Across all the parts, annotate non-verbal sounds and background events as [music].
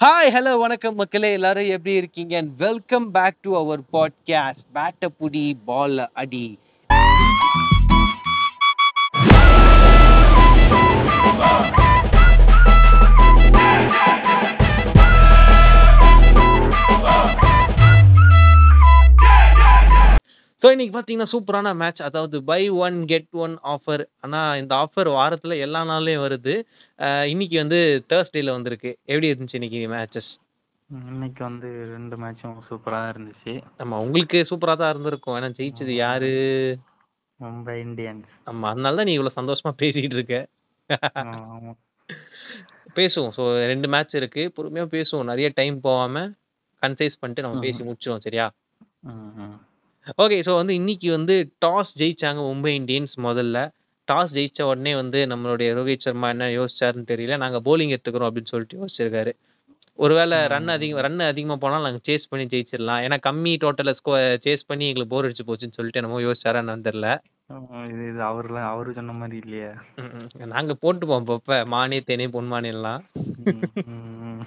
Hi hello வணக்கம் மக்களே எல்லாரும் எப்படி இருக்கீங்க? And welcome back to our podcast பேட்ட புடி பால் அடி ஸோ இன்னைக்கு பார்த்தீங்கன்னா சூப்பரான மேட்ச் அதாவது buy one get one offer ஆனால் இந்த ஆஃபர் வாரத்தில் எல்லா நாள்லையும் வருது. அஹ் இன்னைக்கு வந்து தேர்ஸ்டேல வந்திருக்கு. எப்படி இருந்துச்சு இன்னைக்கு மேட்சஸ் இன்னைக்கு வந்து ரெண்டு மேட்சும் சூப்பராக இருந்துச்சு. ஆமா உங்களுக்கு சூப்பராக தான் இருந்திருக்கும். ஏன்னா ஜெயிச்சது யாரு? மும்பை இந்தியன்ஸ். ஆமா அதனால தான் நீ இவ்வளோ சந்தோஷமா பேசிட்டு இருக்க. ஆமா. பேசுவோம். ஸோ ரெண்டு மேட்ச் இருக்கு. பொறுமையா பேசுவோம். நிறைய டைம் போகாம கன்சைஸ் பண்ணிட்டு நம்ம பேசி முடிச்சிருவோம் சரியா? ம், ம். ஓகே ஸோ வந்து இன்னைக்கு வந்து டாஸ் ஜெயிச்சாங்க மும்பை இந்தியன்ஸ் முதல்ல. டாஸ் ஜெயிச்ச உடனே வந்து நம்மளுடைய ரோஹித் சர்மா என்ன யோசிச்சாருன்னு தெரியல. நாங்க bowling எடுத்துக்கிறோம் அப்படின்னு சொல்லிட்டு யோசிச்சிருக்காரு. ஒருவேளை ரன் அதிகம் ரன் அதிகமா போனால் நாங்க சேஸ் பண்ணி ஜெயிச்சிடலாம். ஏன்னா கம்மி டோட்டல ஸ்கோ சேஸ் பண்ணி எங்களுக்கு போர் அடிச்சு போச்சுன்னு சொல்லிட்டு என்னமோ யோசிச்சாரா என்னன்னு தெரியல. ஆமா, இது இது அவர்லாம் அவரு சொன்ன மாதிரி இல்லையே. ம், ம். நாங்க போட்டுப்போம் அப்பப்ப. மானே தேனே பொன்மானே எல்லாம். ம், ம்,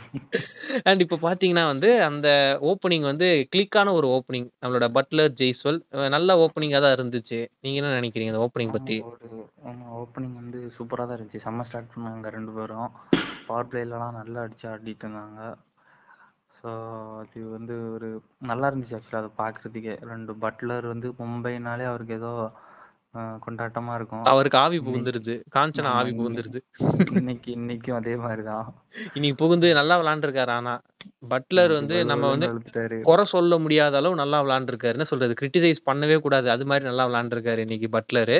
அண்ட் இப்போ பார்த்தீங்கன்னா வந்து அந்த ஓப்பனிங் வந்து கிளிக்கான ஒரு ஓப்பனிங். நம்மளோட பட்லர் ஜெய்ஸ்வல் அஹ் நல்ல ஓப்பனிங்காக தான் இருந்துச்சு. நீங்க என்ன நினைக்கிறீங்க இந்த ஓப்பனிங் பத்தி? ஆமா, ஒரு ஆமா ஓப்பனிங் வந்து சூப்பராக தான் இருந்துச்சு. செம்ம ஸ்டார்ட் பண்ணாங்க ரெண்டு பேரும். பவர் பிளேலலாம் நல்லா அடிச்சு ஆடிட்டு இருந்தாங்க. ஸோ அது வந்து ஒரு நல்லா இருந்துச்சு ஆக்சுவலாக அதை பார்க்குறதுக்கே ரெண்டு பட்லர் வந்து மும்பைனாலே அவருக்கு ஏதோ கொண்டாட்டமா இருக்கும். அவருக்கு ஆவி புகுந்துருது. காஞ்சனா ஆமா, ஆவி புகுந்துருது. இன்னைக்கு இன்னைக்கும் அதே மாதிரி தான் இன்னைக்கு புகுந்து நல்லா விளாண்டுருக்காரு ஆனா. பட்லர் வந்து நம்ம வந்து குறை சொல்ல முடியாத அளவு நல்லா விளாண்டுருக்காரு. என்ன சொல்றது? கிரிட்டிசைஸ் பண்ணவே கூடாது. அது மாதிரி நல்லா விளாண்டுருக்காரு இன்னைக்கு பட்லரு.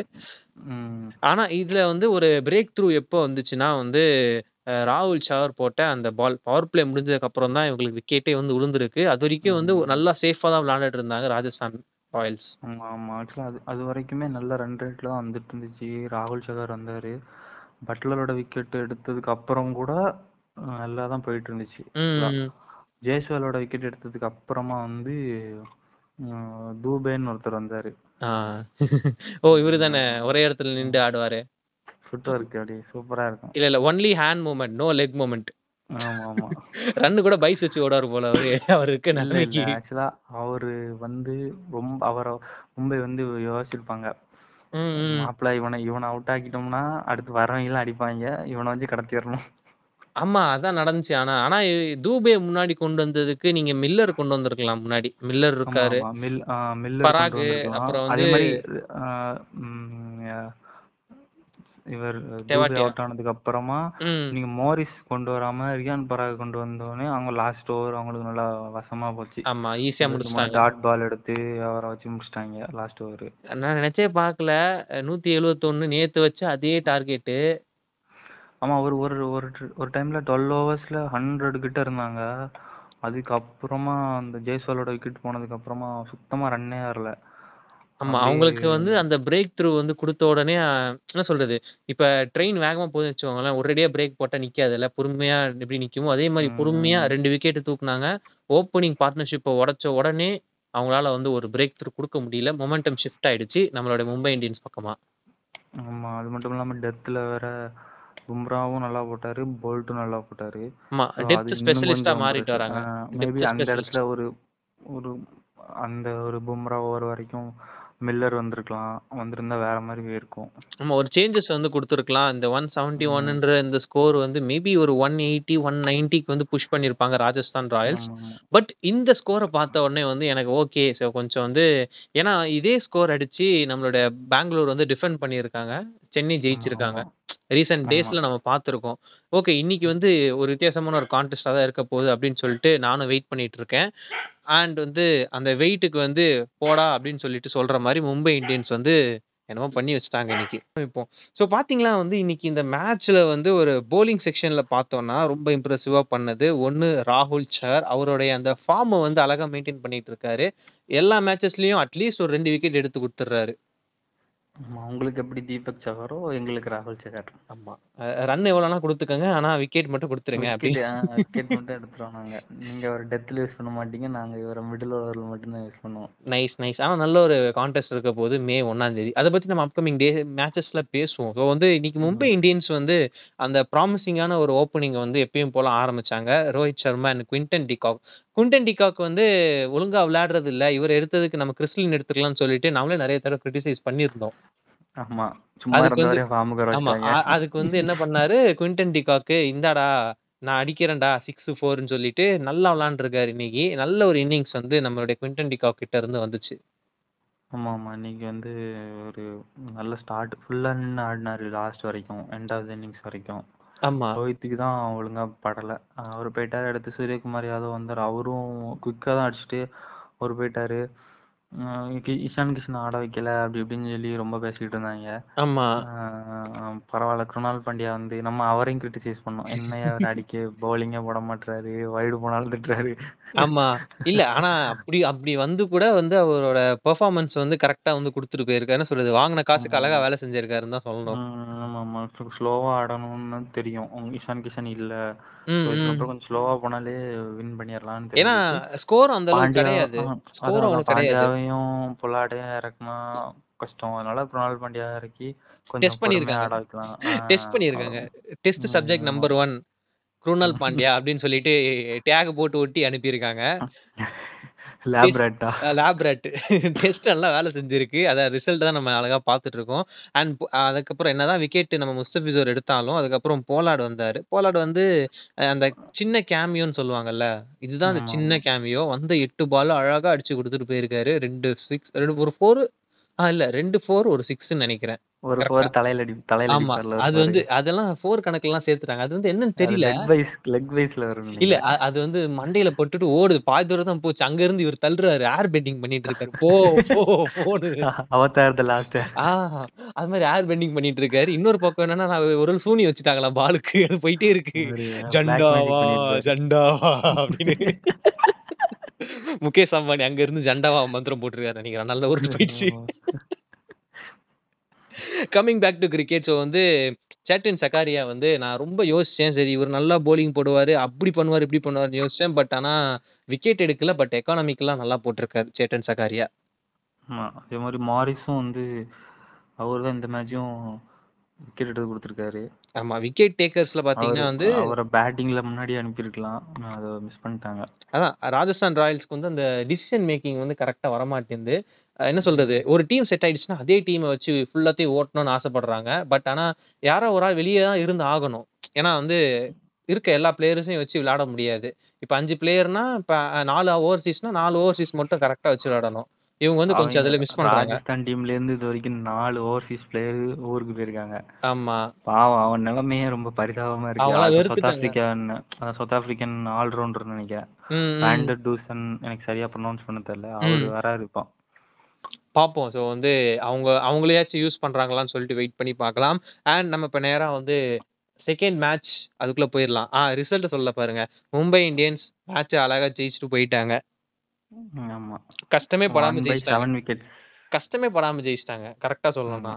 ம், ஆனா இதுல வந்து ஒரு பிரேக் த்ரூ எப்போ வந்துச்சுன்னா வந்து ராகுல் ஷவர் போட்ட அந்த பால் பவர் பிளே முடிஞ்சதுக்கு அப்புறம் தான் இவங்களுக்கு விக்கெட்டே வந்து விழுந்திருக்கு அது வரைக்கும் வந்து நல்லா சேஃபா தான் விளையாண்டுட்டு இருந்தாங்க ராஜஸ்தான். ராயல்ஸ் ஆமா ஆமா. ஆக்சுவலாக அது அது வரைக்குமே நல்ல ரன் ரேட்ல தான் வந்துட்டு இருந்துச்சு ராகுல் சகர் வந்தாரு. பட்லரோட விக்கெட் எடுத்ததுக்கு அப்புறம் கூட அஹ், நல்லா தான் போயிட்டு இருந்துச்சு ம் ஜெய்ஸ்வாலோட விக்கெட் எடுத்ததுக்கு அப்புறமா வந்து தூபேன்னு ஒருத்தர் வந்தாரு. ஆ. ஓ இவரு தானே? ஒரே இடத்துல நின்று ஆடுவாரு. ஃபுட் ஒர்க் அப்படி சூப்பரா இருக்கும். இல்ல இல்ல. Only hand movement no leg movement ஆமா ஆமா. ரன்னு கூட பைஸ் வச்சு ஓடாரு போல அவரு. [laughs] அவருக்கு இல்ல நிலைமைக்கு இல்ல ஆக்சுவலா அவரு வந்து ரொம்ப அவரை மும்பை வந்து யோசிச்சிருப்பாங்க. ம், இவனை இவனை அவுட் ஆக்கிட்டோம்னா அடுத்து வரவங்க எல்லாம் அடிப்பாங்க. இவனை வச்சு கடத்திடணும் ஆமா அதான் நடந்துச்சு. ஆனா ஆனா தூபே முன்னாடி கொண்டு வந்ததுக்கு நீங்க மில்லர் கொண்டு வந்திருக்கலாம் முன்னாடி. மில்லர் ஆமா இருக்காரு. ஆமா. மில் மில்லர் கொண்டு பராக் வந்திருக்கலாம். அப்புறம் அதே வந்து ம், இவர் தூபே தெவாட்டியா அவுட் ஆனதுக்கு அப்புறமா ம். நீங்க மோரிஸ் கொண்டு வராம ரியான் பராக் கொண்டு வந்தோடனே அவங்க லாஸ்ட் ஓவர் அவங்களுக்கு நல்லா வசமா போச்சு. ஆமா ஈஸியா முடிச்சிட்டாங்க. டாட் பால் எடுத்து அவரை வச்சு முடிச்சிட்டாங்க லாஸ்ட் ஓவர் நான் நினைச்சே பார்க்கல. நூத்தி எழுவத்தொன்னு நேத்து வச்சு அதே டார்கெட்டு ஆமா ஒரு ஒரு ஒரு ஒரு டைம்ல டுவெல் ஓவர்ஸ்ல ஹண்ட்ரட் கிட்ட இருந்தாங்க. அதுக்கப்புறமா அந்த ஜெய்ஸ்வாலோட விக்கெட் போனதுக்கு அப்புறமா சுத்தமா ரன்னே வரல ஆமா. அவங்களுக்கு வந்து அந்த பிரேக் த்ரூ வந்து கொடுத்த உடனே என்ன சொல்றது? இப்ப ட்ரெயின் வேகமா போகுதுன்னு வச்சுக்கோங்களேன். ஒரேடியா பிரேக் போட்டா நிக்காதுல்ல பொறுமையா எப்படி நிக்குமோ அதே மாதிரி பொறுமையா ம், ரெண்டு விக்கெட் தூக்குனாங்க. ஓப்பனிங் பார்ட்னர்ஷிப்பை உடைச்ச உடனே அவங்களால வந்து ஒரு பிரேக் த்ரூ கொடுக்க முடியல. மொமெண்டம் ஷிஃப்ட் ஆயிடுச்சு. நம்மளோட மும்பை இந்தியன்ஸ் பக்கமா. ஆமா. அது மட்டும் இல்லாம டெத்தில் வேற பும்ராவும் நல்லா போட்டாரு. போல்ட்டும் நல்லா போட்டாரு. ஆமா. ஸோ அது டெப்த் இன்னும் கொஞ்சம் மாறிட்டு வராங்க. மேபி டெப்த் அந்த ஸ்பெஷலிஸ்ட். இடத்துல ஒரு ஒரு அந்த ஒரு பும்ரா ஓவர் வரைக்கும் மில்லர் வந்திருக்கலாம். வந்திருந்தா வேற மாதிரி போயிருக்கும் ஆமா ஒரு சேஞ்சஸ் வந்து கொடுத்துருக்கலாம். இந்த ஒன் செவன்டி ஒன்ன்ற இந்த ஸ்கோர் வந்து மேபி ஒரு ஒன் எயிட்டி ஒன் நைன்ட்டிக்கு வந்து புஷ் பண்ணியிருப்பாங்க ராஜஸ்தான் ராயல்ஸ் பட் இந்த ஸ்கோரை பார்த்த உடனே வந்து எனக்கு ஓகே ஸோ கொஞ்சம் வந்து ஏன்னா இதே ஸ்கோர் அடிச்சு நம்மளோட பெங்களூர் வந்து டிஃபெண்ட் பண்ணியிருக்காங்க. சென்னை ஜெயிச்சிருக்காங்க. ஆமா. ரீசெண்ட் ஆமா. டேஸ்ல நம்ம பார்த்துருக்கோம். ஓகே இன்னைக்கு வந்து ஒரு வித்தியாசமான ஒரு கான்டெஸ்டாக தான் இருக்க போகுது அப்படின்னு சொல்லிட்டு நானும் வெயிட் பண்ணிட்டு இருக்கேன். அண்ட் வந்து அந்த வெயிட்டுக்கு வந்து போடா அப்படின்னு சொல்லிட்டு சொல்ற மாதிரி மும்பை இந்தியன்ஸ் வந்து என்னமோ பண்ணி வச்சுட்டாங்க இன்னைக்கு. இப்போ ஸோ பார்த்தீங்களா வந்து இன்னைக்கு இந்த மேட்ச்ல வந்து ஒரு போலிங் செக்ஷன்ல பார்த்தோம்னா ரொம்ப இம்ப்ரெசிவா பண்ணது. ஒன்று ராகுல் சர். அவருடைய அந்த ஃபார்மை வந்து அழகா மெயின்டைன் பண்ணிட்டு இருக்காரு. எல்லா மேட்சஸ்லயும் அட்லீஸ்ட் ஒரு ரெண்டு விக்கெட் எடுத்து கொடுத்துட்றாரு. ஆமா உங்களுக்கு எப்படி தீபக் சஹரோ எங்களுக்கு ராகுல் சஹர் ஆமா. ரன் எவ்வளோனா கொடுத்துக்கோங்க. ஆனா விக்கெட் மட்டும் கொடுத்துருங்க விக்கெட் விக்கெட் மட்டும் எடுத்துருவோம் நாங்க. நீங்க ஒரு டெத்ல யூஸ் பண்ண மாட்டீங்க. நாங்க இவரை மிடில் ஓவரில் மட்டும்தான் யூஸ் பண்ணுவோம். நைஸ் நைஸ் ஆனா நல்ல ஒரு கான்டெஸ்ட் இருக்க போது மே ஒன்னாம் தேதி. அதை பத்தி நம்ம அப்கமிங் டே மேட்சஸ்ல பேசுவோம். ஸோ வந்து இன்னைக்கு மும்பை இந்தியன்ஸ் வந்து அந்த ப்ராமிசிங்கான ஒரு ஓப்பனிங் வந்து எப்பயும் போல ஆரம்பிச்சாங்க. Rohit Sharma and Quinton de Kock Quinton de Kock வந்து ஒழுங்கா விளையாடுறது இல்ல இவர் எடுத்ததுக்கு நம்ம கிறிஸ்லின் எடுத்துக்கலாம்னு சொல்லிட்டு நம்மளே நிறைய தடவை கிரிட்டிசைஸ் பண்ணியிருந்தோம். ஆமா. சும்மா அதுக்கு வந்து இருந்தவரையும் ஃபார்முக்கு வர ஆமா வச்சாங்க அ- அதுக்கு வந்து என்ன பண்ணாரு? குவிண்டன் டிகாக்கு இந்தாடா நான் அடிக்கிறேன்டா சிக்ஸ் ஃபோர்னு சொல்லிட்டு நல்லா விளாண்டுருக்காரு இன்னைக்கு. நல்ல ஒரு இன்னிங்ஸ் வந்து நம்மளுடைய குவிண்டன் டிகாக் கிட்ட இருந்து வந்துச்சு. ஆமா ஆமா இன்னைக்கு வந்து ஒரு நல்ல ஸ்டார்ட் ஃபுல்லா நின்று ஆடினாரு லாஸ்ட் வரைக்கும் எண்ட் ஆஃப் இன்னிங்ஸ் வரைக்கும். ஆமா. ரோஹித்துக்கு தான் ஒழுங்கா படல. அவர் போயிட்டாரு. அடுத்து சூரியகுமார் யாதவ் வந்தார். அவரும் குயிக்காக தான் அடிச்சுட்டு அவர் போயிட்டாரு. கி- இஷான் கிஷன் ஆட வைக்கல. அப்படி இப்படின்னு சொல்லி ரொம்ப பேசிக்கிட்டு இருந்தாங்க. ஆமா. பரவாயில்ல. குருணால் பாண்டியா வந்து நம்ம அவரையும் கிரிட்டிசைஸ் பண்ணோம் என்னையா அவர் அடிக்க பவுலிங்கே போட மாட்டாரு வைடு போனாலும் திட்டுறாரு. ஆமா. இல்ல ஆனா அப்படி அப்படி வந்து கூட வந்து அவரோட பெர்ஃபார்மன்ஸ் வந்து கரெக்டா வந்து கொடுத்துட்டு போயிருக்காரு. என்ன சொல்றது? வாங்கின காசுக்கு அழகா வேலை செஞ்சிருக்காருன்னு தான் சொல்லணும். உம் ஆமா ஆமா ஸ்லோவா ஆடணும்னு தெரியும். இஷான் கிஷன் இல்ல. ம், ம். இதுக்கப்புறம் கொஞ்சம் ஸ்லோவா போனாலே வின் பண்ணிடலாம்னு ஏன்னா தெரிஞ்சுச்சு. ஸ்கோர் அந்த அளவுக்கு பாண்டியா கிடையாது. ஆஹ் ஸ்கோர் அதான். அவ்வளவு கிடையாது. பாண்டியாவையும் இறக்குனா கஷ்டம். அதனால குருணால் பாண்டியா இறக்கி கொஞ்சம் டெஸ்ட் பொறுமையா பண்ணியிருக்காங்க ஆட வைக்கலாம். டெஸ்ட் ஆஹ் பண்ணியிருக்காங்க test subject number one Krunal Pandya அப்படின்னு சொல்லிட்டு டேக் போட்டு ஒட்டி அனுப்பியிருக்காங்க. லேப் டெஸ்ட் எல்லாம் வேலை செஞ்சிருக்கு. அதை ரிசல்ட் தான் நம்ம அழகா பார்த்துட்டு இருக்கோம் அண்ட் அதுக்கப்புறம் என்னதான் விக்கெட் நம்ம முஸ்தபிசோர் எடுத்தாலும் அதுக்கப்புறம் போலார்டு வந்தாரு. போலார்டு வந்து அந்த சின்ன கேமியோன்னு சொல்லுவாங்கல்ல இதுதான் அந்த சின்ன கேமியோ வந்த எட்டு பால் அழகா அடிச்சு கொடுத்துட்டு போயிருக்காரு. ரெண்டு சிக்ஸ் ரெண்டு ஒரு ஃபோர் ஆ இல்ல. ரெண்டு ஃபோர் ஒரு சிக்ஸ்ன்னு நினைக்கிறேன். ஒரு கரெக்டா ஃபோர் தலையில அடி தலையில ஆமா. அடிப்பார்ல அது வந்து அதெல்லாம் ஃபோர் கணக்குலாம் சேர்த்துட்டாங்க. அது வந்து என்னன்னு அது தெரியல. லெக் வைஸ் லெக் வைஸ்ல வரும் இல்ல நினைக்கிறேன். அது வந்து மண்டையில பட்டுட்டு ஓடுது. பாதி தூரம் தான் போச்சு. அங்க இருந்து இவர் தள்ளுறாரு. ஏர் பெண்டிங் பண்ணிட்டு இருக்காரு. போ போ போன்னு. அவதார் த லாஸ்ட் ஆ அது மாதிரி ஏர் பெண்டிங் பண்ணிட்டு இருக்காரு. இன்னொரு பக்கம் என்னன்னா நான் ஒரு சூனி வச்சுட்டாங்களா பாலுக்கு. அது போயிட்டே இருக்கு. ஒரு பிளாக் மேஜிக் ஜண்டாவா ஜண்டாவா அப்படின்னு. [laughs] முகேஷ் அம்பானி அங்க இருந்து ஜண்டாவா மந்திரம் போட்டிருக்காரு. நினைக்கிறேன் நல்ல ஒரு போயிடுச்சு. Coming back to cricket so வந்து சேட்டன் சக்காரியா வந்து நான் ரொம்ப யோசிச்சேன். சரி இவர் நல்லா போலிங் போடுவாரு அப்படி பண்ணுவார் இப்படி பண்ணுவார்னு யோசிச்சேன். பட் ஆனா விக்கெட் எடுக்கல பட் எக்கானமிக்கெல்லாம் நல்லா போட்டிருக்காரு சேட்டன் சக்காரியா ஆமா அதே மாதிரி மாரிஸும் வந்து அவர் தான் இந்த மேட்சும் விக்கெட் எடுத்து கொடுத்துருக்காரு. ஆமா விக்கெட் டேக்கர்ஸ்ல அவர் பாத்தீங்கன்னா வந்து அவரை பேட்டிங்ல முன்னாடி அனுப்பியிருக்கலாம். அதை மிஸ் பண்ணிட்டாங்க. அதான் ராஜஸ்தான் ராயல்ஸ்க்கு வந்து அந்த டிசிஷன் மேக்கிங் வந்து கரெக்டா வரமாட்டேங்குது. அஹ் என்ன சொல்றது? ஒரு டீம் செட் ஆயிடுச்சுன்னா அதே டீமை வச்சு ஃபுல்லாத்தையும் ஓட்டணும்னு ஆசைப்படுறாங்க. பட் ஆனா யாரோ ஒரு ஆள் வெளியே தான் இருந்து ஆகணும். ஏன்னா வந்து இருக்க எல்லா பிளேயர்ஸையும் வச்சு விளையாட முடியாது. இப்போ அஞ்சு பிளேயர்னா இப்போ நாலு ஓவர்சீஸ்னா நாலு ஓவர்சீஸ் மட்டும் கரெக்டா வச்சு விளையாடணும். இவங்க வந்து கொஞ்சம் அவங்க அதுல மிஸ் பண்றாங்க. ராஜஸ்தான் டீம்ல இருந்து இது வரைக்கும் நாலு ஓவர்சீஸ் பிளேயர் ஊருக்கு போயிருக்காங்க. ஆமா. பாவம் அவன் நிலைமையே ரொம்ப பரிதாபமா இருக்கு. அவங்களாம் அது சவுத் வெறுத்துட்டாங்க ஆப்பிரிக்கன் அதான் சவுத் ஆப்பிரிக்கன் ஆல்ரவுண்டர் நினைக்கிறேன். ம் ம். வேண்டர் டூசன் எனக்கு சரியா ப்ரொனவுன்ஸ் பண்ண தெரியல. அவர் ம். வராரு இப்போ. பார்ப்போம் ஸோ வந்து அவங்க அவங்களையாச்சும் யூஸ் பண்றாங்களான்னு சொல்லிட்டு வெயிட் பண்ணி பார்க்கலாம் அண்ட் நம்ம இப்போ நேரா வந்து செகண்ட் மேட்ச் அதுக்குள்ள போயிடலாம் ஆ ரிசல்ட் சொல்ல பாருங்க. மும்பை இந்தியன்ஸ் மேட்ச் அழகா ஜெயிச்சுட்டு போயிட்டாங்க. ஆமா. கஷ்டமே படாம ஒன் பை ஜெயிச்சிட்டாங்க செவன் கஷ்டமே படாம ஜெயிச்சிட்டாங்க. கரெக்டா சொல்லணும்னா.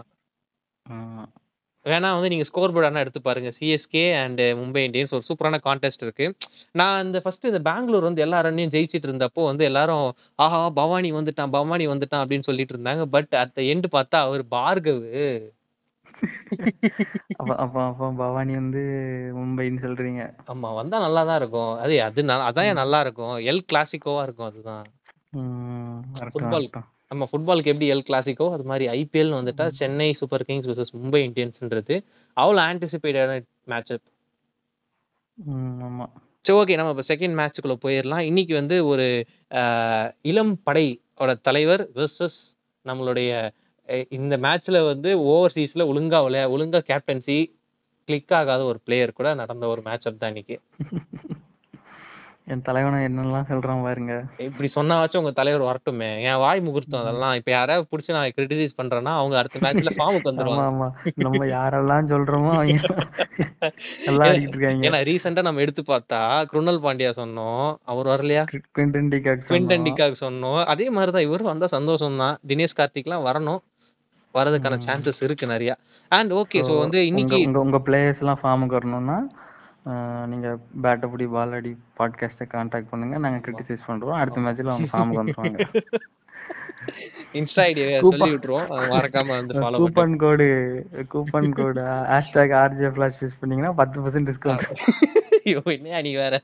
வேணா வந்து நீங்க ஸ்கோர் போர்டு ஆனா எடுத்து பாருங்க. சிஎஸ்கே அண்ட் மும்பை இந்தியன்ஸ் ஒரு சூப்பரான கான்டெஸ்ட் இருக்கு. நான் இந்த ஃபர்ஸ்ட் இந்த பெங்களூர் வந்து எல்லா ரன்னையும் ஜெயிச்சிட்டு இருந்தப்போ வந்து எல்லாரும் ஆஹா பவானி வந்துட்டான் பவானி வந்துட்டான் அப்படின்னு சொல்லிட்டு இருந்தாங்க. பட் அட் எண்ட் பார்த்தா அவர் பார்கவ் [laughs] அப்ப அப்ப அப்ப பவானி வந்து மும்பைன்னு சொல்றீங்க. ஆமா வந்தா நல்லா தான் இருக்கும். அது அது ந- நல்லா இருக்கும் எல் கிளாசிக்கோவா இருக்கும் அதுதான். ம், ஃபுட்பால் நம்ம ஃபுட்பாலுக்கு எப்படி எல் கிளாசிக்கோ அது மாதிரி ஐபிஎல் வந்துட்டா Chennai Super Kings vs Mumbai இந்தியன்ஸ்ன்றது அவ்வளோ ஆன்டிசிபேட்டடான மேட்ச் ம், ஆமா. சரி ஓகே நம்ம இப்போ செகண்ட் மேட்ச்சுக்குள்ள போயிடலாம் இன்னைக்கு வந்து ஒரு இளம் படையோட தலைவர் வெர்சஸ் நம்மளுடைய இந்த மேட்ச்ல வந்து ஓவர்சீஸ்ல ஒழுங்கா விளையா ஒழுங்கா கேப்டன்சி கிளிக் ஆகாத ஒரு பிளேயர் கூட நடந்த ஒரு மேட்ச் தான் இன்னைக்கு. [laughs] என் தலைவனை என்னெல்லாம் சொல்றான் பாருங்க. இப்படி சொன்னாச்சும் உங்க தலைவர் வரட்டுமே. என் வாய் முகூர்த்தம் அதெல்லாம் இப்ப யாராவது பிடிச்சி நான் கிரிட்டிசைஸ் பண்றேன்னா அவங்க அடுத்த மேட்ச்ல ஃபார்முக்கு வந்துருவாங்க. ஆமா நம்ம யாரெல்லாம் சொல்றோமோ அவங்க [laughs] எல்லாம் இருக்காங்க. ஏன்னா ரீசெண்டா நம்ம எடுத்து பார்த்தா குருணல் பாண்டியா சொன்னோம். அவர் வரலையா? குவிண்டன் டிகாக் குவிண்டன் சொன்னோம். டிகாக் சொன்னோம். அதே மாதிரிதான் இவரும் வந்தா சந்தோஷம் தான் தினேஷ் கார்த்திக்லாம் வரணும். வரதுக்கான. சான்சஸ் இருக்கு நெறைய. And okay. ஸோ வந்து இன்னைக்கு உங்க உங்க பிளேயர்ஸ்லாம் ஃபார்முக்கு வரணும்னா, அ நீங்க பேட்ட புடி, பால் அடி பாட்காஸ்ட்ட கான்டாக்ட் பண்ணுங்க. நாங்க ஆமா. கிரிட்டிசைஸ் பண்றோம். அடுத்த ஆமா. மேட்ச்ல அவங்க ஃபார்முக்கு வந்துருவாங்க. இன்ஸ்டா ஐடிய சொல்லி விட்டுருவோம். மறக்காம வந்து follow. Coupon code coupon code hashtag RJ flash use பண்ணீங்கன்னா 10% அ டிஸ்கவுண்ட். ஐயோ! என்னய்யா நீ வேற.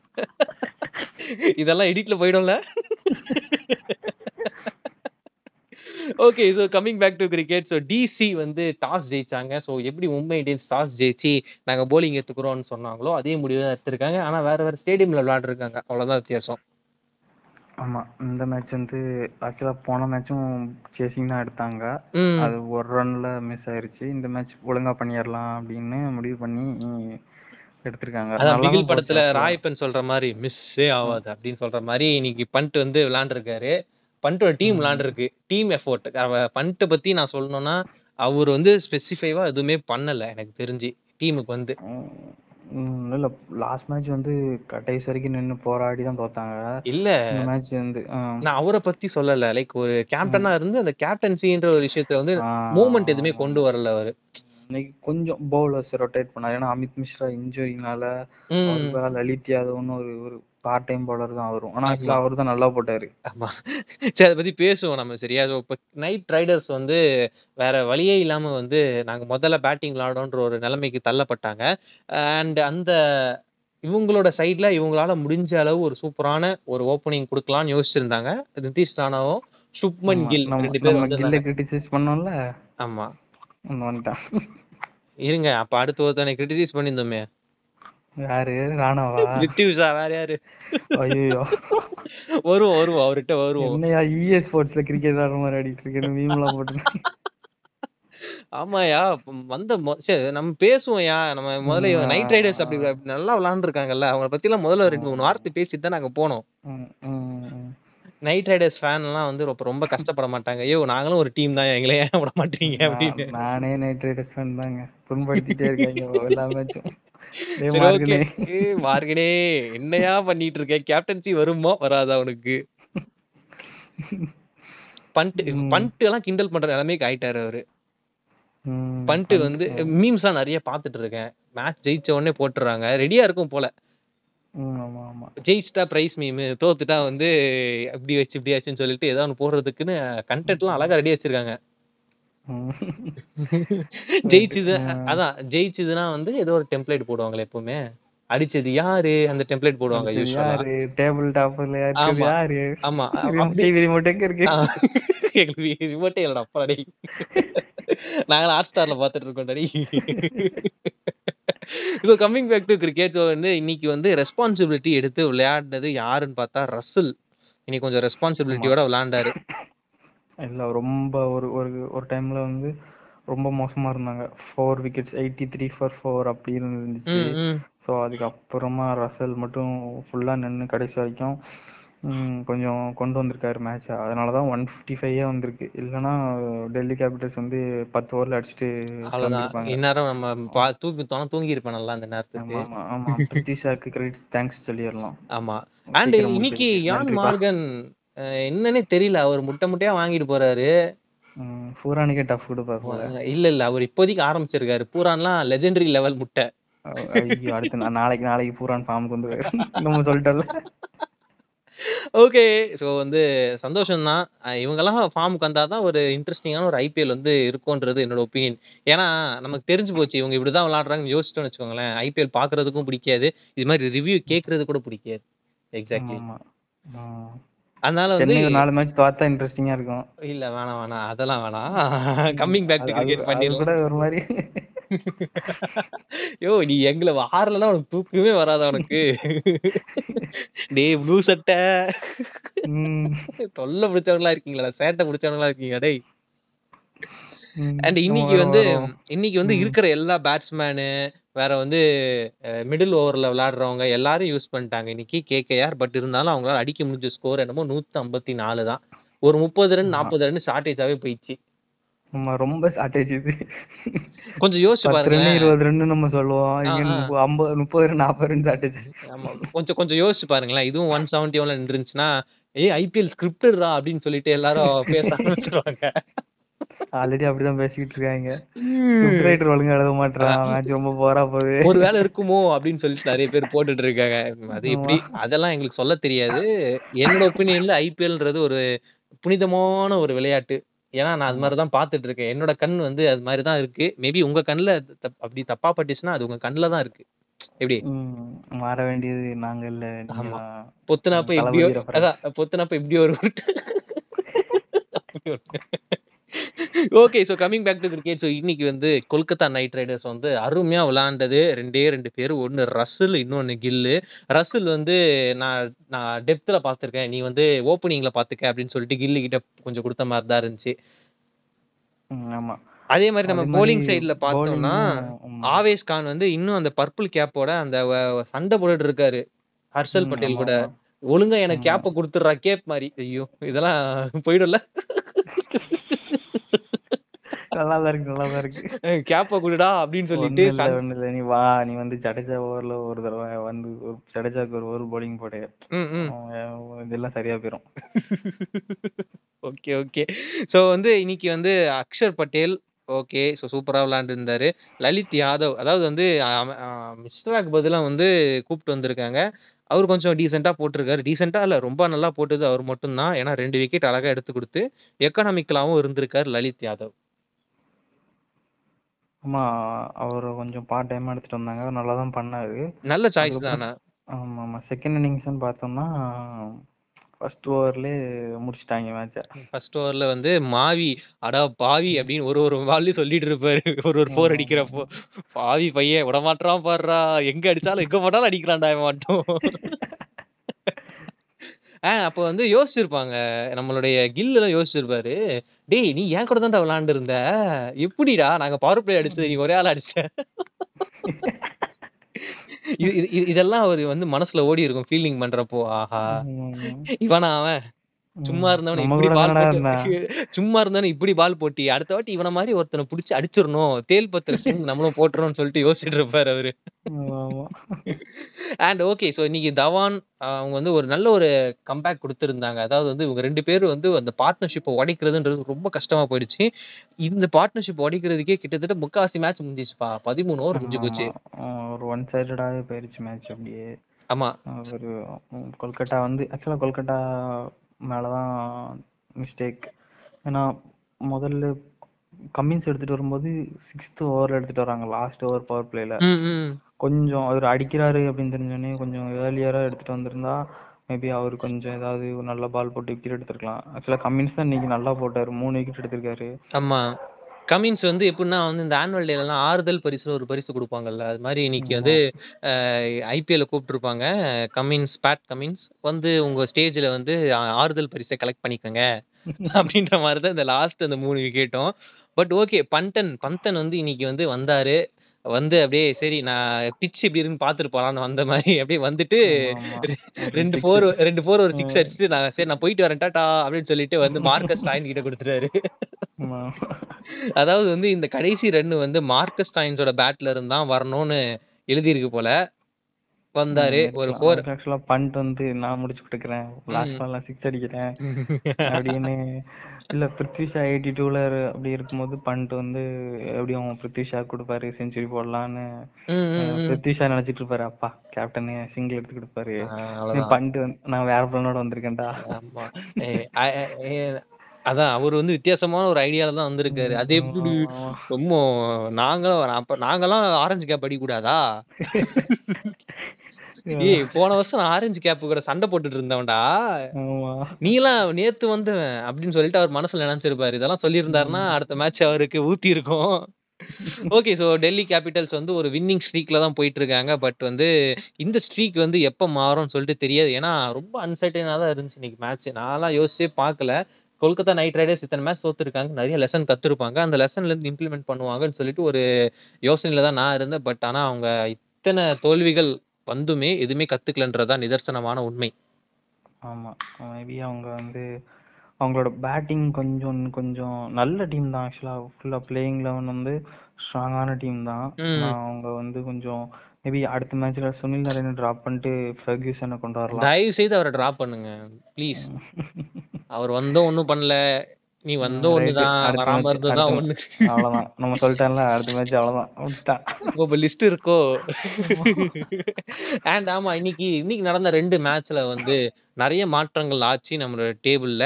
இதெல்லாம் எடிட்ல போயிடும்ல? Okay. So coming back to cricket. So DC வந்து டாஸ் ஜெயிச்சாங்க. ஸோ எப்படி மும்பை இந்தியன்ஸ் டாஸ் ஜெயிச்சு நாங்க பவுலிங் எடுத்துக்கிறோம்னு சொன்னாங்களோ, அதே முடிவு தான் எடுத்திருக்காங்க. ஆனா வேற வேற ஸ்டேடியம்ல விளையாண்டுருக்காங்க. அவ்வளோதான் வித்தியாசம். ஆமா. இந்த மேட்ச் வந்து ஆக்சுவலா போன மேட்சும் சேசிங் தான் எடுத்தாங்க. அது ஒரு ரன்ல மிஸ் ஆயிருச்சு. இந்த மேட்ச் ஒழுங்கா பண்ணிறலாம் அப்படின்னு முடிவு பண்ணி எடுத்திருக்காங்க. அதான் பிகில் படத்துல. ராயப்பன் சொல்ற மாரி, மிஸ்ஸே ம். ஆவாது அப்படின்னு சொல்ற மாரி இன்னைக்கு பண்ட் வந்து விளையாண்டுருக்காரு. பண்ட்டோட டீம் ம். விளையாண்டுருக்கு. Team effort. பண்ட்ட பத்தி நான் சொல்லணும்னா, அவரு வந்து ஸ்பெசிஃபைவா எதுவுமே பண்ணல எனக்கு தெரிஞ்சு. டீமுக்கு வந்து. இல்ல லாஸ்ட் மேட்ச் வந்து கடைசி வரைக்கும் நின்னு போராடி தான் தோத்தாங்க. இல்ல. மேட்ச் வந்து. நான் அவர பத்தி சொல்லல. லைக் ஒரு. கேப்டனா இருந்து அந்த கேப்டன்சின்ற ஒரு விஷயத்த வந்து. மூவ்மெண்ட் எதுவுமே கொண்டு வரல அவரு. இன்னைக்கு கொஞ்சம் பவுலர்ஸ் ரொட்டேட் பண்ணாரு. ஏன்னா அமித் மிஸ்ரா இன்ஜூரினால லலித் யாதவ்னு ஒரு ஒரு பார்ட் டைம் பவுலர் தான் அவரும். ஆனா. ஆக்சுவலா அவரு தான் நல்லா போட்டாரு. ஆமா. சரி அத பத்தி பேசுவோம் நம்ம சரியா? ஸோ இப்ப நைட் ரைடர்ஸ் வந்து வேற வழியே இல்லாம வந்து நாங்க முதல்ல பேட்டிங் விளையாடணுன்ற ஒரு நிலைமைக்கு தள்ளப்பட்டாங்க. அண்ட் அந்த இவங்களோட சைட்ல இவங்களால முடிஞ்ச அளவு ஒரு சூப்பரான ஒரு ஓப்பனிங் குடுக்கலாம்னு யோசிச்சிருந்தாங்க. நிதிஷ் ராணாவும், சுப்மன். கில் நம்ம 2 பேர் நம்ம கில்ல வந்திருந்தாங்க. கிரிட்டிசைஸ் பண்ணோம்ல. ஆமா. இருங்க. அப்ப அடுத்து ஒருத்தனை கிரிட்டிசைஸ் பண்ணியிருந்தோமே. யாரு? ராணாவா? பிரித்யூஷா வேற யாரு? ஐயய்யோ! வருவோம், வருவோம். அவர்ட்ட வருவோம். என்னய்யா EA ஸ்போர்ட்ஸ்ல கிரிக்கெட் ஆடுற மாரி ஆடிட்டு இருக்கேன்னு மீம்லாம் போட்டு ஆமாய்யா. வந்த சரி நம்ம பேசுவோம்யா. நம்ம முதல்ல. நைட் ரைடர்ஸ் அப்படி. நல்லா விளையாண்டுருக்காங்கல்ல. அவங்கள பத்திலாம் முதல்ல 2, 3 ம். வார்த்தை பேசிட்டு தான் நாங்க போனோம். நைட் ரைடர்ஸ் ஃபேன்லாம் வந்து ரொம்ப ரொம்ப கஷ்டப்பட மாட்டாங்க. "யோவ் நாங்களும் ஒரு டீம் தான். எங்கள ஏன் விட மாட்றீங்க?" நான் அப்படின்னு. நானே நைட் ரைடர்ஸ் ஃபேன் தாங்க. புண்படுத்திட்டே இருக்காய்ங்க எல்லா மேட்சும். மார்கனே. ஏய் மார்கனே என்னய்யா பண்ணிட்டு இருக்க? கேப்டன்சி வருமா? வராதா உனக்கு? பண்ட் ம். பண்ட்லாம் கிண்டல் பண்ற நிலைமைக்கு ஆயிட்டாரு அவரு. ம். பண்ட் பண்ட் வந்து அ. மீம்ஸ்லாம் நெறைய பார்த்துட்டு இருக்கேன். மேட்ச் ஜெயிச்ச உடனே போட்டுர்றாங்க. ரெடியா இருக்கும் போல. ம். ஆமா, ஆமா. ஜெயிச்சுட்டா பிரைஸ் மீமு, தோத்துட்டா வந்து இப்படி ஆச்சு, இப்படி ஆச்சுன்னு சொல்லிட்டு ஏதோ ஒண்ணு போடுறதுக்குன்னு கன்டென்ட்லாம் அழகா ரெடி வச்சிருக்காங்க. ம். [laughs] ஜெயிச்சது அ. அதான் ஜெயிச்சதுன்னா வந்து ஏதோ ஒரு டெம்ப்ளேட் போடுவாங்களே எப்பவுமே. அடிச்சது யாரு? அந்த டெம்ப்ளேட் போடுவாங்க யூசுவலா. யாரு? டேபிள் ஆமா, யாரு? ஆமா. அ ரிமோட் அப்படி டிவி ரிமோட் எங்க இருக்கு? ஆ எங்களுக்கு ரிமோட்டே இல்லடா அப்பாடா டேய். நாங்கலாம் ஹாட்ஸ்டார்ல பார்த்துட்டு இருக்கோம்டா டேய். So coming back to cricket. So வந்து இன்னைக்கு வந்து ரெஸ்பான்சிபிலிட்டி எடுத்து விளையாடினது யாருன்னு பார்த்தா ரசில். இன்னைக்கு கொஞ்சம் ஆமா. ரெஸ்பான்சிபிலிட்டியோட விளையாண்டாரு. இல்ல ரொம்ப ஒரு ஒரு ஒரு டைம்ல வந்து ரொம்ப மோசமா இருந்தாங்க. 4 விக்கெட்ஸ் 83 ஃபார் 4 அப்படின்னு இருந்துச்சு. ஸோ அதுக்கப்புறமா ரசல் மட்டும் ஃபுல்லா நின்னு கடைசி வரைக்கும் கொஞ்சம் கொண்டு வந்திருக்காரு மேட்ச்ச. அதனால தான் 155ஏ வந்திருக்கு. இல்லன்னா டெல்லி கேபிட்டல்ஸ் வந்து 10 ஓவர்ல அடிச்சுட்டு. இந்நேரம் நம்ம தூக்கி தொண தூங்கியிருப்பேன் நல்லா அந்த நேரத்துக்கு. ஆமா, ஆமா, ஆமா. பிரித்வி ஷாக்கு கிரெடிட் தேங்க்ஸ் சொல்லிறலாம். ஆமா. அண்ட் இன்னைக்கு. யான். மார்கன் அ என்னன்னே தெரியல. அவர் முட்ட முட்டையா வாங்கிட்டு போறாரு. ம். ஃபூரானுக்கே டஃப் குடுப்பார் போல. இல்ல, இல்ல. அவர் இப்போதைக்கு ஆரம்பிச்சிருக்காரு. பூரான்லாம் லெஜெண்டரி லெவல் முட்டை. அ ஐயோ! அடுத்து நா நாளைக்கு நாளைக்கு பூரான் ஃபார்முக்கு வந்துருவாரு. நம்ம சொல்லிட்டோம்ல. ஓகே. ஸோ வந்து சந்தோஷம் தான். அ இவங்கலாம் ஃபார்முக்கு வந்தா தான் ஒரு இன்ட்ரஸ்டிங்கான ஒரு ஐபிஎல் வந்து இருக்கும்ன்றது என்னோட ஒப்பீனியன். ஏன்னா நமக்கு தெரிஞ்சு போச்சு. இவங்க இப்படிதான் விளையாடுறாங்கன்னு யோசிச்சிட்டோம்னு வச்சுக்கோங்களேன். ஐபிஎல் பார்க்கறதுக்கும் பிடிக்காது. இது மாரி ரிவ்யூ கேட்கறது கூட பிடிக்காது. எக்ஸாக்ட்லி. ஆமாமா. அதனால வந்து சென்னை ஒரு 4 மேட்ச் தோத்தா இன்ட்ரஸ்டிங்கா இருக்கும். இல்ல வேணாம், வேணாம். அதெல்லாம் வேணாம். கம்மிங் பேக் அது டூ அது கிரிக்கெட் அது பண்ணிரலாம். கூட ஒரு மாரி [laughs] யோவ்! நீ எங்கள ஆறலன்னா உனக்கு தூக்கமே வராதா உனக்கு? டேய் ப்ளூ சட்டை. ம். தொல்ல பிடிச்சவங்களா இருக்கீங்களாடா. சேட்ட பிடிச்சவங்களா இருக்கீங்களா டேய். ம். அண்ட் நம்ம இன்னைக்கு வந்து. இன்னைக்கு வந்து ம். இருக்கிற எல்லா பேட்ஸ்மேனு, வேற வந்து மிடில் ஓவர்ல விளையாடுறவங்க எல்லாரும் யூஸ் பண்ணிட்டாங்க இன்னைக்கு கேகேஆர். பட் இருந்தாலும் அவங்களால அடிக்க முடிஞ்ச ஸ்கோர் என்னமோ 154 தான். ஒரு 30 ரன். 40 ரன் ஷார்ட்டேஜாவே போயிடுச்சு. ஆமா. ரொம்ப ஷார்ட்டேஜ் இது. கொஞ்சம் யோசிச்சு 10 ரன்னு, பாருங்களேன். 20 ரன்னு நம்ம சொல்லுவோம். ஆ, இங்க ஆ. முப்ப 50 30 ரன், 40 ரன் ஷார்ட்டேஜ். ஆமா. கொஞ்சம் கொஞ்சம் யோசிச்சு பாருங்களேன். இதுவும் [laughs] 171ல நின்றுச்சுன்னா, ஏய் ஐபிஎல் ஸ்கிரிப்டட்ரா அப்படின்னு சொல்லிட்டு எல்லாரும் பேச ஆரம்பிச்சுருவாங்க. ஆல்ரெடி அப்படிதான் பேசிக்கிட்டு இருக்காங்க. ரைட்டர் ஒழுங்கா எழுத மாட்டான் மேட்ச் ரொம்ப போரா போகுது. ஒரு வேளை இருக்குமோ அப்படின்னு சொல்லிட்டு நிறைய பேர் போட்டுட்டு இருக்காங்க. அது எப்படி அதெல்லாம் எங்களுக்கு சொல்ல தெரியாது. என்னோட ஒப்பீனியன்ல ஐபிஎல்ன்றது ஒரு புனிதமான ஒரு விளையாட்டு. ஏன்னா நான் அது மாதிரி தான் பார்த்துட்டு இருக்கேன். என்னோட கண் வந்து அது மாதிரி தான் இருக்கு. மேபி உங்க கண்ணுல அப்படி தப்பா பட்டுச்சுன்னா அது உங்க கண்ணுல தான் இருக்கு. எப்படி? மாற வேண்டியது நாங்க இல்ல. ஆமா. தான். பொத்துனாப்ப reference. அதான் பொத்துனாப்ப இப்படி ஒரு [laughs] okay so coming back to cricket. So இன்னைக்கு வந்து கொல்கத்தா நைட் ரைடர்ஸ் வந்து அருமையா விளையாண்டது. ரெண்டே ரெண்டு பேர் ஒன்னு ரசல் இன்னொன்னு கில்லு. ரசல் வந்து நான் நான் டெப்த்ல பார்த்திருக்கேன் நீ வந்து ஓப்பனிங்ல பாத்துக்க அப்படின்னு சொல்லிட்டு கில்லு கிட்ட கொஞ்சம் கொடுத்த மாதிரி தான் இருந்துச்சு. ம், ஆமா. அதே மாதிரி நம்ம அதே போலிங் சைடுல பார்த்தோம்னா ம், ஆவேஷ் கான் வந்து இன்னும் அந்த பர்பிள் கேப்போட அந்த வ- சண்டை போட்டுட்டு இருக்காரு. ஹர்ஷல் ம், பட்டேல் ஆமா, கூட. ஆமா. ஒழுங்கா எனக்கு ஆமா. கேப்ப கொடுத்துட்றா கேப் மாதிரி. ஐயோ இதெல்லாம் போயிடும்ல. நல்லா தான் இருக்கு நல்லா தான் இருக்கு. கேப்ப குடுடா அப்படின்னு சொல்லிட்டு ஒண்ணும் இல்ல சண்- ஒண்ணும் இல்ல. நீ வா நீ வந்து ஜடேஜா ஓவர்ல ஒரு தடவை வந்து ஒரு ஜடேஜாக்கு ஒரு ஓவர் bowling போடு. அவன் இதெல்லாம் சரியா போயிரும். [laughs] Okay okay. ஸோ வந்து இன்னைக்கு வந்து அக்ஷர் பட்டேல் ஓகே. ஸோ சூப்பராக விளையாண்டுருந்தாரு. லலித் யாதவ் அதாவது வந்து மிஸ்டராக்கு பதிலாக வந்து கூப்பிட்டு வந்திருக்காங்க. அவர் கொஞ்சம் டீசெண்டாக போட்டிருக்காரு. டீசெண்டாக இல்லை ரொம்ப நல்லா போட்டது அவர் மட்டும்தான். ஏன்னா ரெண்டு விக்கெட் அழகாக எடுத்து கொடுத்து எக்கனாமிக்கலாகவும் இருந்திருக்காரு லலித் யாதவ். ஆமா அவர் கொஞ்சம் பார்ட் டைம் எடுத்துட்டு வந்தாங்க. நல்லா தான் பண்ணாரு. நல்ல சாய்ஸ் அதுக்கப்புறம் தானே? ஆமா ஆமா. செகண்ட் இன்னிங்ஸ்னு பார்த்தோம்னா ஃபர்ஸ்ட் ஓவர்லயே முடிச்சிட்டாங்க மேட்சை ஃபர்ஸ்ட் ஓவர்ல வந்து மாவி அடா பாவி அப்படின்னு ஒரு ஒரு பால்லையும் சொல்லிட்டு இருப்பாரு. ஒரு ஒரு ஃபோர் அடிக்கிறப்போ. பாவி பையன் விட மாட்டான் பாடுறா எங்க அடிச்சாலும் எங்க போட்டாலும் அடிக்கிறான்டா இவன் மட்டும். ஆ அப்போ வந்து யோசிச்சிருப்பாங்க. நம்மளுடைய கில் எல்லாம் யோசிச்சிருப்பாரு. டேய் நீ ஏன் கூட தான்டா விளையாண்டு இருந்த எப்படிடா? நாங்க பவர் பிளே அடிச்சது நீ ஒரே ஆள் அடிச்ச. இது- இது- இது- இதெல்லாம் அவர் வந்து மனசுல ஓடி இருக்கும் ஃபீலிங் பண்றப்போ. ஆஹா. இவனா அவன்? சும்மா இருந்தவன நம்ம இப்படி கூட பால் தானடா போட்டு [laughs] சும்மா இருந்தவன இப்படி பால் போட்டி அடுத்த வாட்டி இவன மாதிரி ஒருத்தனை புடிச்சு அடிச்சிடணும் தேல் பத்திர [laughs] ஸ்ட்ரிங் நம்மளும் போட்டுறோம்னு சொல்லிட்டு யோசிச்சுட்டு இருப்பாரு அவரு. ஆமா ஆமா. அண்ட் ஓகே ஸோ இன்னைக்கு தவான் அவங்க வந்து ஒரு நல்ல ஒரு கம்பேக் கொடுத்துருந்தாங்க. அதாவது வந்து இவங்க ரெண்டு பேரும் வந்து அந்த பார்ட்னர்ஷிப்பை உடைக்கிறதுன்றது ரொம்ப கஷ்டமா போயிடுச்சு. இந்த பார்ட்னர்ஷிப் உடைக்கிறதுக்கே கிட்டத்தட்ட முக்காவாசி மேட்ச் முடிஞ்சிச்சுப்பா. பதிமூணு ஓவர் முடிஞ்சு போச்சு. ஒரு ஒன் சைடடாவே போயிருச்சு மேட்ச் அப்படியே. ஆமா. ஒரு கொல்கட்டா வந்து ஆக்சுவலாக கொல்கட்டா மேலே தான் மிஸ்டேக் ஏன்னா முதல்ல கம்மின்ஸ் எடுத்துட்டு வரும்போது சிக்ஸ்த் ஓவர் எடுத்துட்டு வராங்க லாஸ்ட் ஓவர் பவர் பிளேல. கொஞ்சம் அவர் அடிக்கிறாரு அப்படின்னு தெரிஞ்சோடனே கொஞ்சம் ஏர்லியராக எடுத்துட்டு வந்திருந்தா மேபி அவர் கொஞ்சம் ஏதாவது ஒரு நல்ல பால் போட்டு விக்கெட் எடுத்திருக்கலாம். ஆக்சுவலாக கம்மின்ஸ் தான் இன்னைக்கு நல்லா போட்டாரு மூணு விக்கெட் எடுத்திருக்காரு. ஆமா. கமின்ஸ் வந்து எப்படின்னா வந்து இந்த ஆனுவல் டேலாம் ஆறுதல் பரிசுல ஒரு பரிசு கொடுப்பாங்கல்ல அது மாதிரி இன்னைக்கு வந்து ஐபிஎல்ல கூப்பிட்டுருப்பாங்க கமின்ஸ் பேட் கமின்ஸ் வந்து உங்க ஸ்டேஜ்ல வந்து ஆ- ஆறுதல் பரிசை கலெக்ட் பண்ணிக்கோங்க [laughs] அப்படின்ற மாதிரி தான் இந்த லாஸ்ட் அந்த மூணு விக்கெட்டும் பட் ஓகே பண்டன் பந்தன் வந்து இன்னைக்கு வந்து வந்தாரு வந்து அப்படியே சரி நான் பிச் இப்படி இருக்குன்னு பார்த்துட்டு போலான்னு வந்த மாதிரி அப்படியே வந்துட்டு. ரெண்டு. [laughs] ஃபோர் ரெண்டு ஃபோர் ஒரு சிக்ஸ் அடிச்சுட்டு நான் சரி நான் போயிட்டு வரேன் டாடா அப்படின்னு சொல்லிட்டு வந்து [laughs] மார்க்கஸ் ஸ்டாயின் கிட்ட கொடுத்துட்டாரு ஆமா. அதாவது வந்து இந்த கடைசி ரன் வந்து மார்க்கஸ் ஸ்டாயின்ஸோட பேட்ல இருந்தா வரணும்னு எழுதியிருக்கு போல. வந்தாரு ஒரு ஃபோர் ஆக்சுவலா பண்ட் வந்து நான் முடிச்சு கொடுக்குறேன். லாஸ்ட் பால்ல சிக்ஸ் அடிக்கிறேன் [laughs] அப்படின்னு. இல்ல பிருத்விஷா எயிட்டி டூல அப்படி இருக்கும்போது பண்ட் வந்து எப்படியும் பிருத்விஷா கொடுப்பாரு செஞ்சுரி போடலான்னு. பிருத்விஷா நினைச்சிட்டு இருப்பாரு அப்பா கேப்டன் சிங்கிள் எடுத்து கொடுப்பாரு. பண்ட் நான் வேற பிளானோட வந்திருக்கேன்டா. அதான் அவர் வந்து வித்தியாசமான ஒரு ஐடியால தான் வந்திருக்காரு. அது எப்படி ஆமா. ரொம்ப நாங்களும் அப்ப நாங்கெல்லாம் ஆரஞ்சு கேப் அடிக்க கூடாதா ஏய் போன வருஷம் நான் ஆரஞ்சு கேப் கூட சண்டை போட்டுட்டு இருந்தவன்டா. ஆமா. நீலாம் நேத்து வந்தவன் அப்படின்னு சொல்லிட்டு அவர் மனசுல நினைச்சிருப்பாரு. இதெல்லாம் சொல்லியிருந்தாருன்னா அடுத்த மேட்ச் அவருக்கு ஊத்தி இருக்கும் ஓகே ஸோ டெல்லி கேபிட்டல்ஸ் வந்து ஒரு வின்னிங் ஸ்ட்ரீக்ல தான் போயிட்டு இருக்காங்க பட் வந்து இந்த ஸ்ட்ரீக் வந்து எப்போ மாறும்னு சொல்லிட்டு தெரியாது. ஏன்னா ரொம்ப அன்சர்டனாக தான் இருந்துச்சு இன்னைக்கு மேட்ச் நான்லாம் யோசிச்சே பார்க்கல. கொல்கத்தா நைட் ரைடர்ஸ் இத்தனை மேட்ச் தோத்துருக்காங்க. நிறைய லெசன் கத்துருப்பாங்க. அந்த லெசன்ல இருந்து இம்ப்ளிமெண்ட் பண்ணுவாங்கன்னு சொல்லிட்டு ஒரு யோசனையில தான் நான் இருந்தேன். பட் ஆனா அவங்க இத்தனை தோல்விகள் வந்துமே எதுவுமே கத்துக்கலன்றதுதான் நிதர்சனமான உண்மை. ஆமா. மேபி அவங்க வந்து அவங்களோட பேட்டிங் கொஞ்சம் கொஞ்சம் நல்ல டீம் தான். ஆக்சுவலா ஃபுல்லா பிளேயிங் லெவன் வந்து ஸ்ட்ராங்கான டீம் தான். அவங்க வந்து கொஞ்சம் மேபி அடுத்த மேட்ச்ல சுனில் நரேனை டிராப் பண்ணிட்டு ஃபெர்கியூசனை கொண்டு வரலாம் தயவு செய்து அவரை டிராப் பண்ணுங்க ப்ளீஸ் அவர் வந்தும் ஒன்றும் பண்ணல நீ ம், வந்ததும் ரைட்டு ஒண்ணுதான், வராம அடுத்த ஒண்ணு. அவ்வளோதான் நம்ம சொல்லிட்டேன்ல அடுத்த மேட்ச் ஓ! இப்ப லிஸ்ட் இருக்கோ? அண்ட் ஆமா இன்னைக்கு இன்னைக்கு நடந்த 2 மேட்ச்ல வந்து நெறைய மாற்றங்கள் ஆச்சு நம்மளோட டேபிள்ல.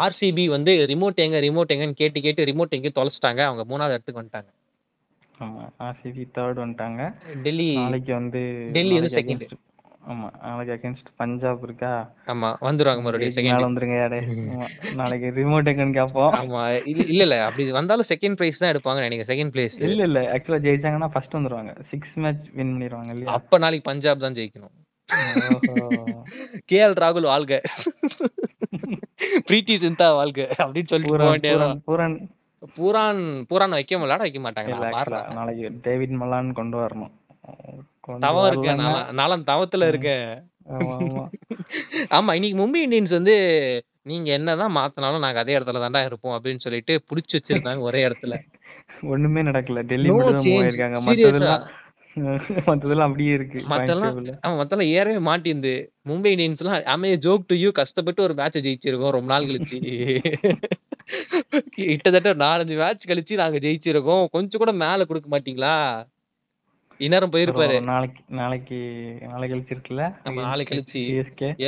ஆர்சிபி வந்து ரிமோட் எங்க ரிமோட் எங்கன்னு கேட்டு கேட்டு ரிமோட் எங்கேயோ தொலைச்சுட்டாங்க. அவங்க 3வது இடத்துக்கு வந்துட்டாங்க. ஆமா. ஆர்சிபி 3 வந்துட்டாங்க. டெல்லி நாளைக்கு வந்து டெல்லி வந்து செகண்ட். ஆமா. நாளைக்கு அகைன்ஸ்ட் பஞ்சாப் இருக்கா? ஆமா. வந்துருவாங்க மறுபடியும் மேல செகண்ட். வந்துருங்கயா டேய். ஆமா. நாளைக்கு ரிமோட் எங்கன்னு கேட்போம். ஆமா. இல்ல இல்ல. அப்படி வந்தாலும் செகண்ட் பிரைஸ் தான் எடுப்பாங்கன்னு நெனைக்கிறேன். Second place. இல்ல இல்ல. ஆக்சுவலா ஜெயிச்சாங்கன்னா ஃபர்ஸ்ட் வந்துருவாங்க. 6 மேட்ச் வின் பண்ணிருவாங்க இல்லையா? அப்ப நாளைக்கு பஞ்சாப் தான் ஜெயிக்கணும். ஓஹோ! கேஎல் ராகுல் வாழ்க. [laughs] பிரீத்தி சிந்தா வாழ்க அப்படின்னு போக பூரான். பூரான் பூரான் பூரான் வைக்க விளையாட வைக்க மாட்டாங்கடா. இல்ல ஆக்சுவலா பாருடா. நாளைக்கு டேவிட் மலான் கொண்டு வரணும். கொண்டு தவம் இருக்கேன் வரலன்னா. நான்லாம் தவத்துல ம். இருக்கேன். ஆமா ஆமா. [laughs] ஆமா. இன்னைக்கு மும்பை இந்தியன்ஸ் வந்து நீங்க என்னதான் மாத்துனாலும் நாங்க அதே இடத்துல தான்டா இருப்போம் அப்படின்னு சொல்லிட்டு புடிச்சு வச்சிருந்தாங்க ஒரே இடத்துல. [laughs] ஒண்ணுமே நடக்கல. டெல்லி நோ மட்டும் தான் மூவ் சேஞ்ச். ஆயிருக்காங்க. சீரியஸா. மத்ததெல்லாம் [laughs] மத்ததெல்லாம் அப்படியே இருக்கு பாயிண்ட் மத்தெல்லாம் டேபிள்ல. ஆமா மத்தெல்லாம் ஏறவே மாட்டேன்து. Mumbai இந்தியன்ஸ்லாம் I am a joke to you கஷ்டப்பட்டு ஒரு மேட்ச ஜெயிச்சிருக்கோம் ரொம்ப நாள் கழிச்சு. கிட்டத்தட்ட 4, 5 மேட்ச் கழிச்சு நாங்க ஜெயிச்சிருக்கோம். கொஞ்சம் கூட மேல குடுக்க மாட்டீங்களா? இந்நேரம் போயிருப்பாரு. நாளைக்கு நாளைக்கு நாளை கழிச்சு இருக்குல்ல? நாளைக்கு கழிச்சு.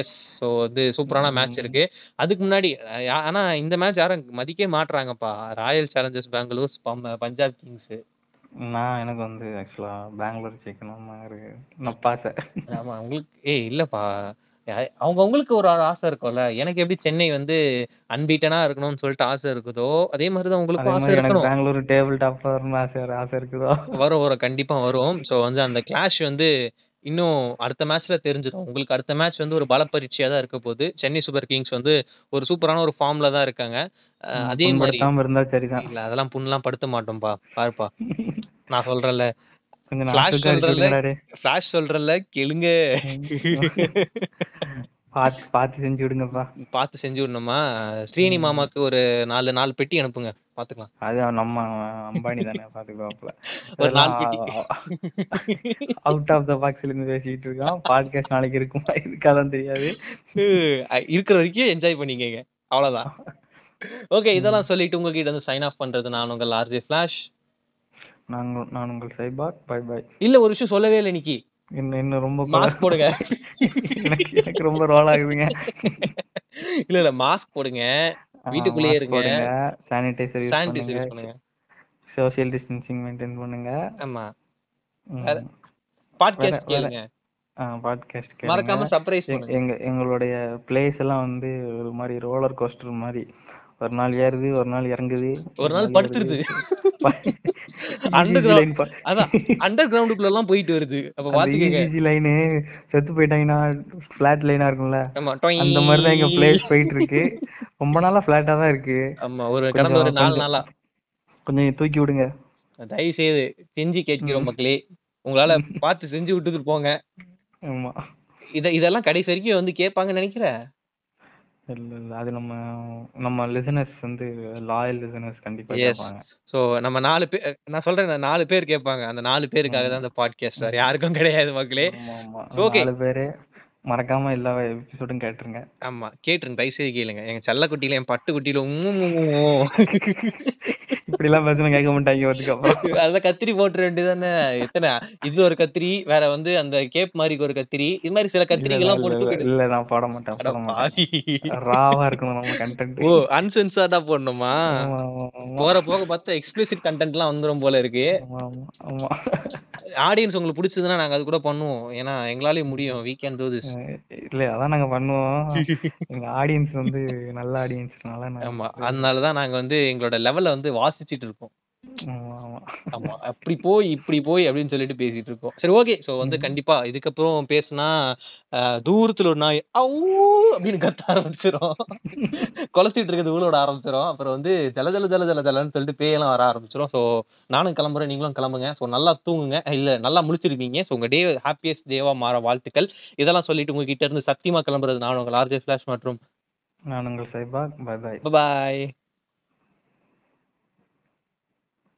எஸ். ஸோ வந்து சூப்பரான மேட்ச். இருக்கு. அதுக்கு முன்னாடி ஆனா இந்த மேட்ச் யாரும் மதிக்கவே மாட்றாங்கப்பா. ராயல் சேலஞ்சர்ஸ் பெங்களூர் பம் பஞ்சாப் கிங்ஸ். நான் எனக்கு வந்து ஆக்சுவலா பெங்களூர் ஜெயிக்கணும்னு ஒரு நப்பாசை. ஆமா உங்களுக்கு ஏய் இல்லப்பா. ய அவங்க அவங்களுக்கு ஒரு ஆசை இருக்கும்ல. எனக்கு எப்படி சென்னை வந்து அன்பீட்டனா இருக்கணும்னு சொல்லிட்டு ஆசை இருக்குதோ, அதே மாரி தான் அதே உங்களுக்கும் ஆசை மாதிரி எனக்கு இருக்கணும். பெங்களூர் டேபிள் டாப்ல வரணும்னு ஆசை ஆசை இருக்குதோ? வரும் வரும். கண்டிப்பா வரும். ஸோ வந்து அந்த கிளாஷ் வந்து இன்னும் அடுத்த மேட்ச்ல தெரிஞ்சிரும். உங்களுக்கு அடுத்த மேட்ச் வந்து ஒரு பல பரீட்சையா தான் இருக்க போது. சென்னை சூப்பர் கிங்ஸ் வந்து ஒரு சூப்பரான ஒரு ஃபார்ம்ல தான் இருக்காங்க. அ. அதே மாரி புண்படுத்தாம இருந்தா சரிதான். இல்ல அதெல்லாம் புண்லாம் படுத்த மாட்டோம்ப்பா. பாருப்பா. நான் சொல்றேன்ல. கொஞ்சம் ஃபிளாஷ் கேளுங்க. பாத்து பாத்து செஞ்சு விடுங்கப்பா. பார்த்து செஞ்சு விடணுமா? ஸ்ரீனி. மாமாக்கு ஒரு 4 4 பெட்டி அனுப்புங்க. பார்த்துக்கலாம். அது நம்ம அம்பானி தானே பாத்துக்குவாப்ல. [laughs] ஒரு 4 பெட்டி. அவுட் ஆஃப் த பாக்ஸ்ல இருந்து பேசிட்டு இருக்கான். பாட்காஸ்ட் நாளைக்கு இருக்குமா இருக்காதான்னு தெரியாது. இருக்கிற வரைக்கும் என்ஜாய் பண்ணிக்கங்க. அவ்வளோதான். ஓகே. [laughs] இதெல்லாம் சொல்லிட்டு உங்ககிட்ட இருந்து சைன் ஆஃப் பண்றது நான் உங்கள் ஆர்ஜே ஃபிளாஷ். நாங்க நான் உங்கள் சைபாக். Bye by. இல்ல ஒரு விஷயம் சொல்லவே இல்ல இன்னைக்கு. இன்னும் இன்னும் ரொம்ப மாஸ்க் போடுங்க. எனக்கு எனக்கு ரொம்ப ரோல் ஆகுதுங்க. இல்ல இல்ல மாஸ்க் போடுங்க. வீட்டுக்குள்ளேயே இருங்க. Sanitiser use sanitiser. யூஸ் பண்ணுங்க. சோசியல் டிஸ்டன்சிங் மெயின்டெயின் பண்ணுங்க. ஆமா. பாட்காஸ்ட் கேளுங்க. பாட்காஸ்ட். மறக்காம சர்ப்ரைஸ். எங்க எங்களுடைய பிளேஸ் எல்லாம் வந்து ஒரு மாரி ரோலர் கோஸ்டர் மாரி. ஒரு நாள் ஏறுது, ஒரு நாள் இறங்குது, ஒரு நாள். படுத்துருது. அண்டர் கிரவுண்ட் அதான் அண்டர் கிரவுண்டுக்குள்ளலாம் போயிட்டு வருது. அப்ப. இசிஜி லைனு செத்து போயிட்டாங்கன்னா ஃப்ளாட் லைனா இருக்கும்ல. ஆமா. அந்த தான் எங்க பிளேஸ் போயிட்டு இருக்கு. ரொம்ப நாளா ஃப்ளாட்டா தான் இருக்கு. ஆமா. ஒரு கடந்த ஒரு கொஞ்சம் 4 கொஞ்சம் நாளா. கொஞ்சம் தூக்கி விடுங்க. தயவு செய்து கெஞ்சி கேட்கிறோம். மக்களே. உங்களால பார்த்து செஞ்சு விட்டுட்டு போங்க. ஆமா. இத இதெல்லாம் கடைசி வரைக்கும் வந்து கேட்பாங்கன்னு நெனைக்கிறேன். இல்ல இல்ல. அது நம்ம நம்ம லிசனர்ஸ் வந்து லாயல் லிசனர்ஸ் கண்டிப்பா எஸ். கேட்பாங்க. ஸோ நம்ம 4 பே நான் சொல்றேன் 4 பேர் கேட்பாங்க. அந்த 4 பேருக்காக. தான் இந்த பாட்காஸ்ட். வேற. யாருக்கும் கிடையாது மக்களே. ஆமா ஆமா. ஓகே. 4 பேரு மறக்காம எல்லா எபிசோடும் கேட்டுருங்க. ஆமா. கேட்டுருங்க. தயவு செய்து கேளுங்க. எங்க செல்லக்குட்டில என் பட்டுக்குட்டில உம்மு இப்படிலாம் பேசினா கேட்க மாட்டாங்க அதுக்கப்புறம். [laughs] அதான் கத்திரி போட்டுற வேண்டியதுதானே. எத்தன இதுல ஒரு கத்திரி, வேற வந்து அந்த கேப் மாரிக்கு ஒரு கத்திரி. இது மாரி சில இல்ல போட்டு இல்ல. நான் போட மாட்டேன். ராவா இருக்கணும் நம்ம கன்டென்ட். ஓ! அன்சென்சார்டா போடணுமா? போற போக பார்த்தா எக்ஸ்பிளிசிட் கன்டென்ட்லாம் வந்துரும் போல இருக்கு. ஆமா ஆமா. ஆடியன்ஸ் உங்களுக்கு புடிச்சதுன்னா நாங்க அது கூட பண்ணுவோம். ஏன்னா எங்களாலயும் முடியும். We can do this. இல்ல அதான் நாங்க பண்ணுவோம். எங்க ஆடியன்ஸ் வந்து நல்ல ஆடியன்ஸ்னால நாங்க ஆமா. வந்து அதனால தான் நாங்க வந்து எங்களோட லெவல வந்து வாசிச்சுட்டு இருக்கோம். ஆமா. அப்படி போய், இப்படி போய் அப்படின்னு சொல்லிட்டு பேசிட்டு இருக்கோம். சரி ஓகே. ஸோ வந்து. கண்டிப்பா இதுக்கப்புறம் பேசுனா, தூரத்துல ஒரு நாய் அவ் அப்படின்னு கத்த ஆரம்பிச்சுரும். [laughs] கொலைச்சிட்டு இருக்கிறது ஊழ விட ஆரம்பிச்சுரும். அப்புறம் வந்து ஜல ஜல ஜல ஜல ஜலன்னு சொல்லிட்டு பேயெல்லாம் வர ஆரம்பிச்சுரும். ஸோ நானும் கிளம்புறேன். நீங்களும் கிளம்புங்க. ஸோ நல்லா தூங்குங்க. இல்ல நல்லா முழிச்சிருப்பீங்க. ஸோ உங்க டே ஹேப்பியஸ்ட் டேவா மாற வாழ்த்துக்கள். இதெல்லாம் சொல்லிட்டு உங்ககிட்ட இருந்து சத்தியமா கிளம்புறது நான் உங்கள் ஆர்ஜே ஃபிளாஷ் மற்றும் நான் உங்கள் cyborg. Bye bye. Bye bye.